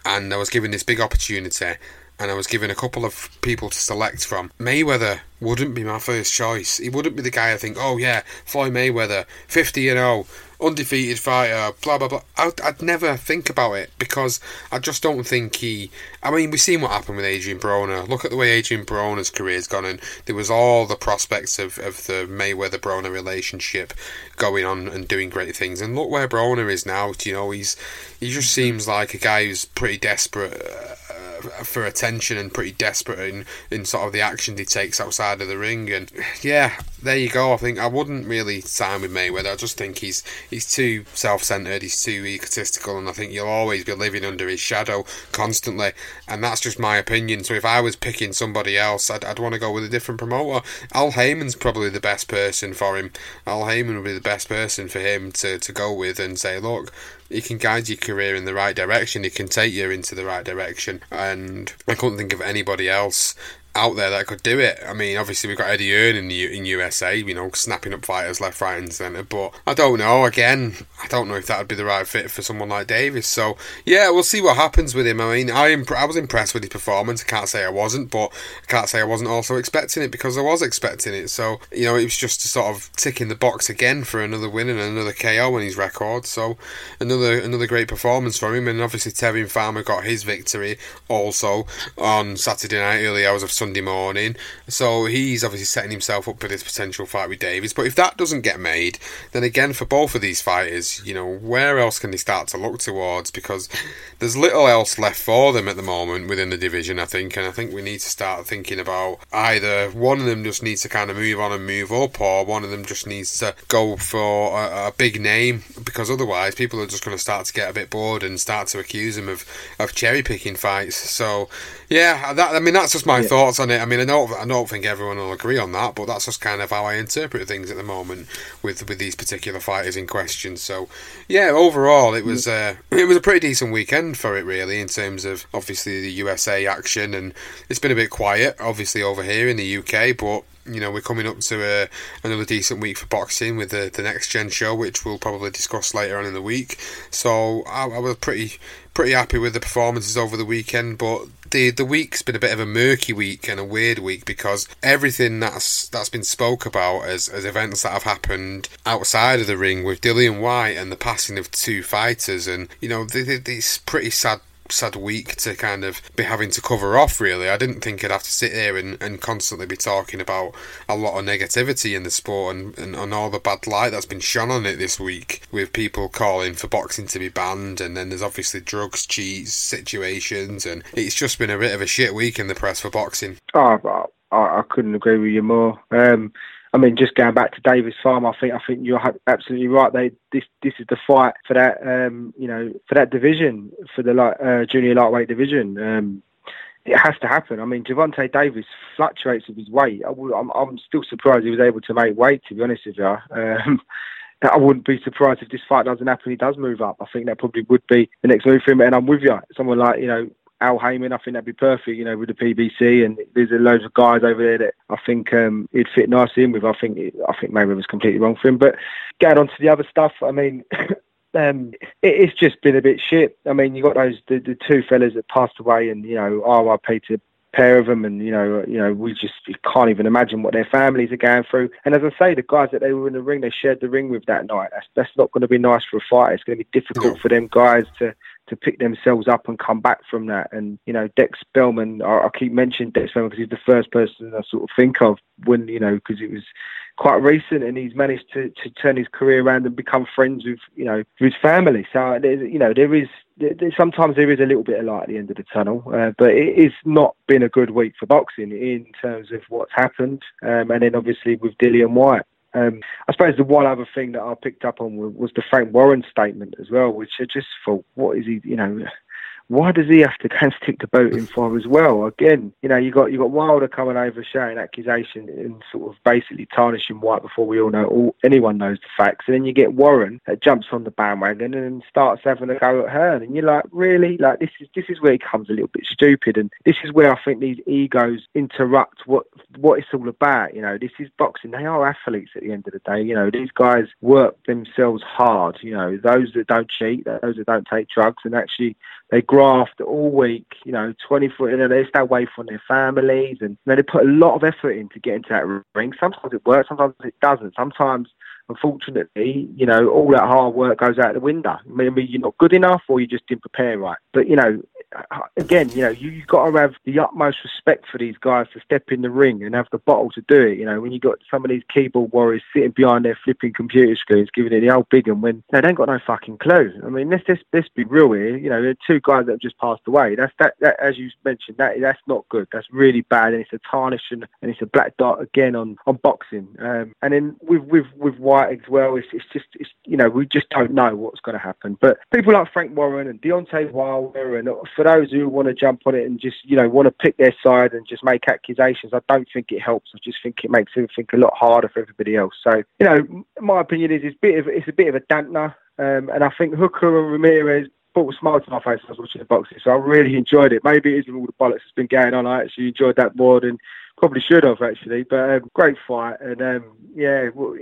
and I was given this big opportunity, and I was given a couple of people to select from, Mayweather wouldn't be my first choice. He wouldn't be the guy I think, oh yeah, Floyd Mayweather, 50 and 0, undefeated fighter, blah blah blah. I'd, I'd, never think about it because I just don't think he. I mean, we've seen what happened with Adrian Broner. Look at the way Adrian Broner's career's gone, and there was all the prospects of, of the Mayweather Broner relationship going on and doing great things. And look where Broner is now. You know, he's he just mm-hmm. seems like a guy who's pretty desperate. Uh, For attention and pretty desperate in, in sort of the action he takes outside of the ring. And yeah, there you go. I think I wouldn't really sign with Mayweather. I just think he's he's too self-centered. He's too egotistical, and I think you'll always be living under his shadow constantly. And that's just my opinion. So if I was picking somebody else, I'd, I'd want to go with a different promoter. Al Haymon's probably the best person for him. Al Haymon would be the best person for him to, to go with and say, look, he can guide your career in the right direction. He can take you into the right direction. And I couldn't think of anybody else out there that could do it. I mean, obviously we've got Eddie Hearn in the in USA, you know, snapping up fighters left, right, and centre. But I don't know. Again, I don't know if that would be the right fit for someone like Davis. So yeah, we'll see what happens with him. I mean, I imp- I was impressed with his performance. I can't say I wasn't, but I can't say I wasn't also expecting it because I was expecting it. So you know, it was just sort of ticking the box again for another win and another KO in his record. So another another great performance from him. And obviously Tevin Farmer got his victory also on Saturday night, early hours of Sunday morning. So he's obviously setting himself up for this potential fight with Davis. But if that doesn't get made, then again, for both of these fighters, you know, where else can they start to look towards? Because there's little else left for them at the moment within the division, I think. And I think we need to start thinking about either one of them just needs to kind of move on and move up, or one of them just needs to go for a, a big name. Because otherwise, people are just going to start to get a bit bored and start to accuse them of, of cherry picking fights. So, yeah, that, I mean, that's just my yeah. Thoughts on it. I mean, I don't, I don't think everyone will agree on that, but that's just kind of how I interpret things at the moment with with these particular fighters in question. So, yeah, overall, it was uh, it was a pretty decent weekend for it, really, in terms of obviously the USA action, and it's been a bit quiet, obviously over here in the UK, but you know we're coming up to a, uh, another decent week for boxing with the the next gen show, which we'll probably discuss later on in the week. So I, I was pretty pretty happy with the performances over the weekend, but the the week's been a bit of a murky week and a weird week because everything that's that's been spoke about as, as events that have happened outside of the ring with Dillian Whyte and the passing of two fighters and you know it's pretty sad sad week to kind of be having to cover off, really. I didn't think I'd have to sit here and, and constantly be talking about a lot of negativity in the sport and, and, and all the bad light that's been shone on it this week with people calling for boxing to be banned. And then there's obviously drugs, cheats, situations. And it's just been a bit of a shit week in the press for boxing.
Oh, I, I couldn't agree with you more. Um, I mean, just going back to Davis Farm, I think I think you're absolutely right. They this this is the fight for that um, you know for that division for the light, uh, junior lightweight division. Um, it has to happen. I mean, Gervonta Davis fluctuates with his weight. I am I'm still surprised he was able to make weight. To be honest with you. Um, I wouldn't be surprised if this fight doesn't happen. He does move up. I think that probably would be the next move for him. And I'm with you. Someone like you know Al Haymon, I think that'd be perfect, you know, with the PBC. And there's a loads of guys over there that I think um, he'd fit nicely in with. I think I think maybe it was completely wrong for him. But getting on to the other stuff, I mean, um, it, it's just been a bit shit. I mean, you got those the, the two fellas that passed away, and you know, RIP to pair of them, and you know, you know, we just can't even imagine what their families are going through. And as I say, the guys that they were in the ring, they shared the ring with that night. That's that's not going to be nice for a fight. It's going to be difficult for them guys to to pick themselves up and come back from that. And you know, Dec Spelman, I, I keep mentioning Dec Spelman because he's the first person I sort of think of when you know because it was quite recent, and he's managed to, to turn his career around and become friends with you know with his family. So you know there is there, sometimes there is a little bit of light at the end of the tunnel, uh, but it is not been a good week for boxing in terms of what's happened, um, and then obviously with Dillian Whyte. Um, I suppose the one other thing that I picked up on was the Frank Warren statement as well, which I just thought, what is he, you know, why does he have to go and stick the boat in for as well? Again, you know, you got you got Wilder coming over shouting accusation and sort of basically tarnishing Whyte before we all know all anyone knows the facts, and then you get Warren that jumps on the bandwagon and starts having a go at Hearn, and you're like, really? Like this is this is where he comes a little bit stupid, and this is where I think these egos interrupt what what it's all about. You know, this is boxing. They are athletes at the end of the day. You know, these guys work themselves hard. You know, those that don't cheat, those that don't take drugs, and actually they graft all week, you know, 24, you know, they stay away from their families and you know, they put a lot of effort in to get into that ring. Sometimes it works, sometimes it doesn't. Sometimes, unfortunately, you know, all that hard work goes out the window. Maybe you're not good enough or you just didn't prepare right. But, you know, again, you know, you, you've got to have the utmost respect for these guys to step in the ring and have the bottle to do it. You know, when you've got some of these keyboard warriors sitting behind their flipping computer screens, giving it the old big one when they ain't got no fucking clue. I mean, let's, let's, let's be real here. You know, the two guys that have just passed away. That's that, that as you mentioned, that that's not good. That's really bad, and it's a tarnish and, and it's a black dot again on on boxing. Um, and then with with with As well, it's, it's just it's you know we just don't know what's going to happen. But people like Frank Warren and Deontay Wilder and for those who want to jump on it and just, you know, want to pick their side and just make accusations, I don't think it helps. I just think it makes everything a lot harder for everybody else. So, you know, my opinion is it's a bit of, it's a bit of a dampener. um, and I think Hooker and Ramirez brought a smile to my face as I was watching the boxing. So I really enjoyed it. Maybe it isn't all the bollocks that's been going on. I actually enjoyed that more than probably should have actually. But um, great fight, and um, yeah, well,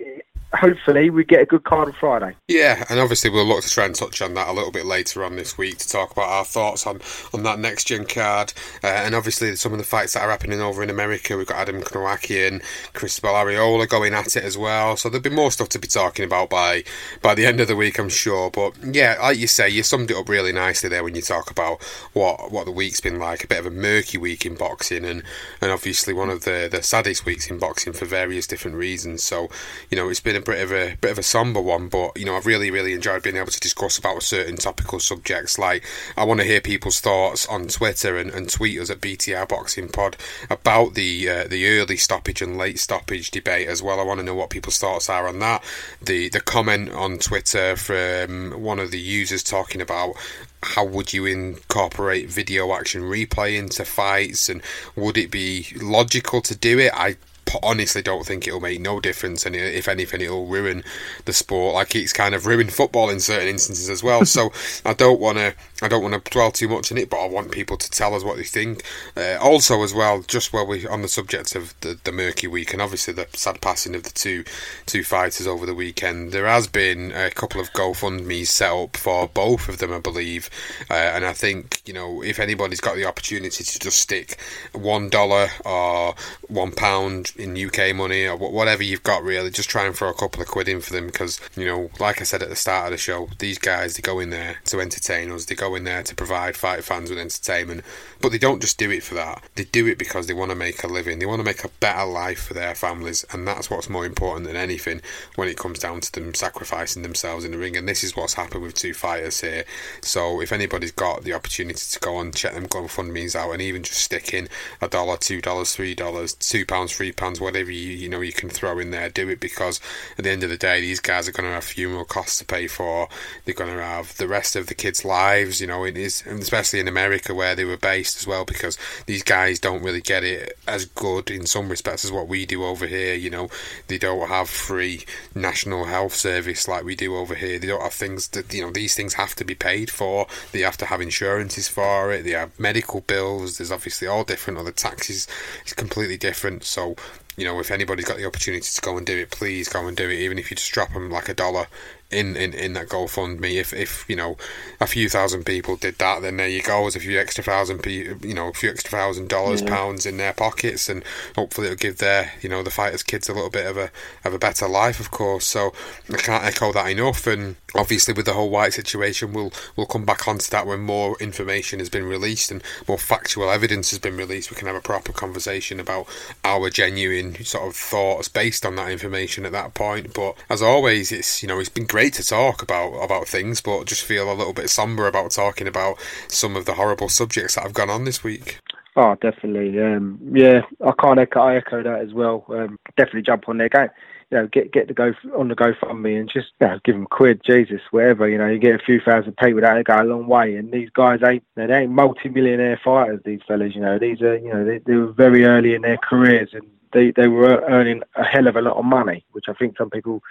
hopefully we get a good card on Friday.
Yeah, and obviously we'll look to try and touch on that a little bit later on this week to talk about our thoughts on, on that next gen card. Uh, and obviously some of the fights that are happening over in America. We've got Adam Kownacki and Cristobal Arreola going at it as well. So there'll be more stuff to be talking about by by the end of the week, I'm sure. But yeah, like you say, you summed it up really nicely there when you talk about what what the week's been like. A bit of a murky week in boxing, and and obviously one of the the saddest weeks in boxing for various different reasons. So you know it's been a bit of a bit of a somber one, but you know I've really really enjoyed being able to discuss about certain topical subjects. Like I want to hear people's thoughts on Twitter and, and tweet us at BTR Boxing Pod about the uh, the early stoppage and late stoppage debate as well. I want to know what people's thoughts are on that. The the comment on Twitter from one of the users talking about how would you incorporate video action replay into fights and would it be logical to do it i honestly don't think it'll make no difference, and if anything, it'll ruin the sport. Like it's kind of ruined football in certain instances as well. so I don't want to, I don't want to dwell too much on it, but I want people to tell us what they think. Uh, also, as well, just while we're on the subject of the, the murky week, and obviously the sad passing of the two two fighters over the weekend, there has been a couple of GoFundmes set up for both of them, I believe, uh, and I think you know if anybody's got the opportunity to just stick one dollar or one pound in UK money or whatever you've got, really. Just try and throw a couple of quid in for them because, you know, like I said at the start of the show, these guys, they go in there to entertain us, they go in there to provide fight fans with entertainment, but they don't just do it for that. They do it because they want to make a living, they want to make a better life for their families, and that's what's more important than anything when it comes down to them sacrificing themselves in the ring. And this is what's happened with two fighters here. So if anybody's got the opportunity to go and check them GoFundMe's out and even just stick in a dollar, two dollars, three dollars, two pounds, three pounds whatever you you know you can throw in there, do it because at the end of the day, these guys are going to have funeral costs to pay for. They're going to have the rest of the kids' lives. You know, it is and especially in America where they were based as well, because these guys don't really get it as good in some respects as what we do over here. You know, they don't have free national health service like we do over here. They don't have things that you know these things have to be paid for. They have to have insurances for it. They have medical bills. There's obviously all different other taxes. It's completely different. So you know, if anybody's got the opportunity to go and do it, please go and do it. Even if you just drop them like a dollar in, in, in that GoFundMe. If if you know a few thousand people did that, then there you go. There's a few extra thousand, you know, a few extra thousand dollars, yeah. pounds in their pockets, and hopefully it'll give their you know the fighters' kids a little bit of a of a better life, of course. So I can't echo that enough. And obviously with the whole Whyte situation, we'll we'll come back onto that when more information has been released and more factual evidence has been released. We can have a proper conversation about our genuine sort of thoughts based on that information at that point. But as always, it's you know it's been great great to talk about about things, but just feel a little bit somber about talking about some of the horrible subjects that have gone on this week.
Oh, definitely. Um, yeah, I can't echo, I echo that as well. Um, definitely jump on there. Go, you know, get get the go on the GoFundMe and just you know, give them quid, Jesus, whatever. You know, you get a few thousand people that go a long way. And these guys ain't they ain't multi-millionaire fighters. These fellas, you know, these are you know they, they were very early in their careers and they they were earning a hell of a lot of money, which I think some people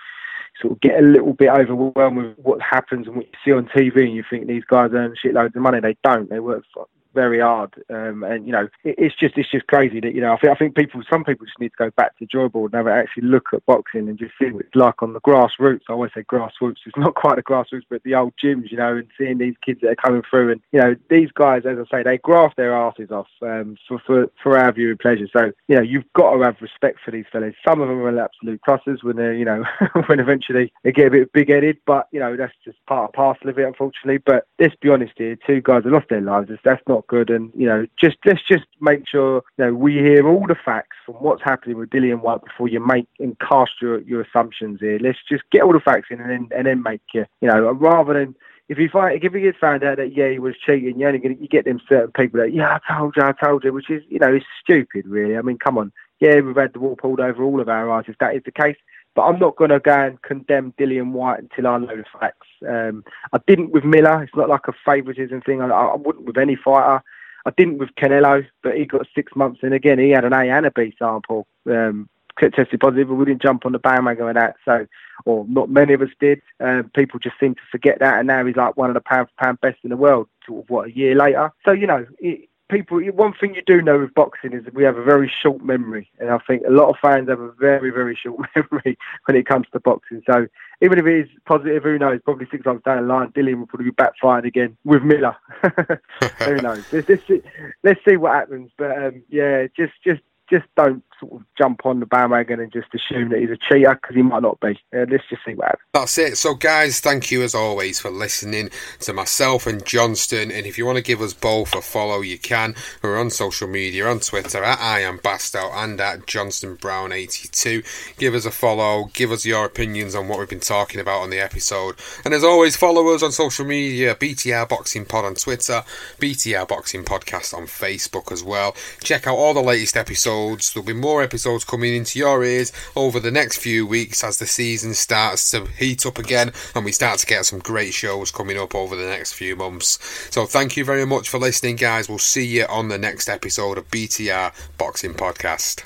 sort of get a little bit overwhelmed with what happens and what you see on TV, and you think these guys earn shitloads of money. They don't. They work for, very hard. Um, and you know, it, it's just it's just crazy that you know I think I think people some people just need to go back to the drawing board and have actually look at boxing and just see what it's like on the grassroots. I always say grassroots. It's not quite the grassroots, but the old gyms, you know, and seeing these kids that are coming through. And you know, these guys, as I say, they graft their asses off um, for, for for our viewing pleasure. So you know, you've got to have respect for these fellas. Some of them are absolute crosses when they're you know when eventually they get a bit big headed, but you know that's just part and parcel of it, unfortunately. But let's be honest here, two guys have lost their lives. That's not good. And you know, just let's just make sure you know we hear all the facts from what's happening with Dillian Whyte before you make and cast your, your assumptions here. Let's just get all the facts in and then and then make you you know rather than if you find if you get found out that yeah he was cheating, you only get you get them certain people that yeah I told you I told you, which is you know it's stupid really. I mean come on, yeah we've had the wall pulled over all of our eyes if that is the case. But I'm not going to go and condemn Dillian Whyte until I know the facts. Um, I didn't with Miller. It's not like a favouritism thing. I, I wouldn't with any fighter. I didn't with Canelo, but he got six months, and again he had an A and a B sample. Um, tested positive, but we didn't jump on the bandwagon of that. So, or not many of us did. Uh, people just seem to forget that, and now he's like one of the pound for pound best in the world. Sort of what a year later. So you know, it, people. One thing you do know with boxing is that we have a very short memory, and I think a lot of fans have a very very short memory when it comes to boxing. So even if it is positive, who knows? Probably six months down the line, Dillian will probably be backfired again with Miller. who knows? Let's, let's, see, let's see what happens. But um, yeah, just just just don't sort of jump on the bandwagon and just assume that he's a cheater because he might not be. Uh, let's just see what happens.
That's it. So, guys, thank you as always for listening to myself and Johnston. And if you want to give us both a follow, you can. We're on social media on Twitter at I am Bastow and at Johnston Brown 82. Give us a follow. Give us your opinions on what we've been talking about on the episode. And as always, follow us on social media BTR Boxing Pod on Twitter, BTR Boxing Podcast on Facebook as well. Check out all the latest episodes. There'll be more more episodes coming into your ears over the next few weeks as the season starts to heat up again and we start to get some great shows coming up over the next few months. So thank you very much for listening, guys. We'll see you on the next episode of BTR Boxing Podcast.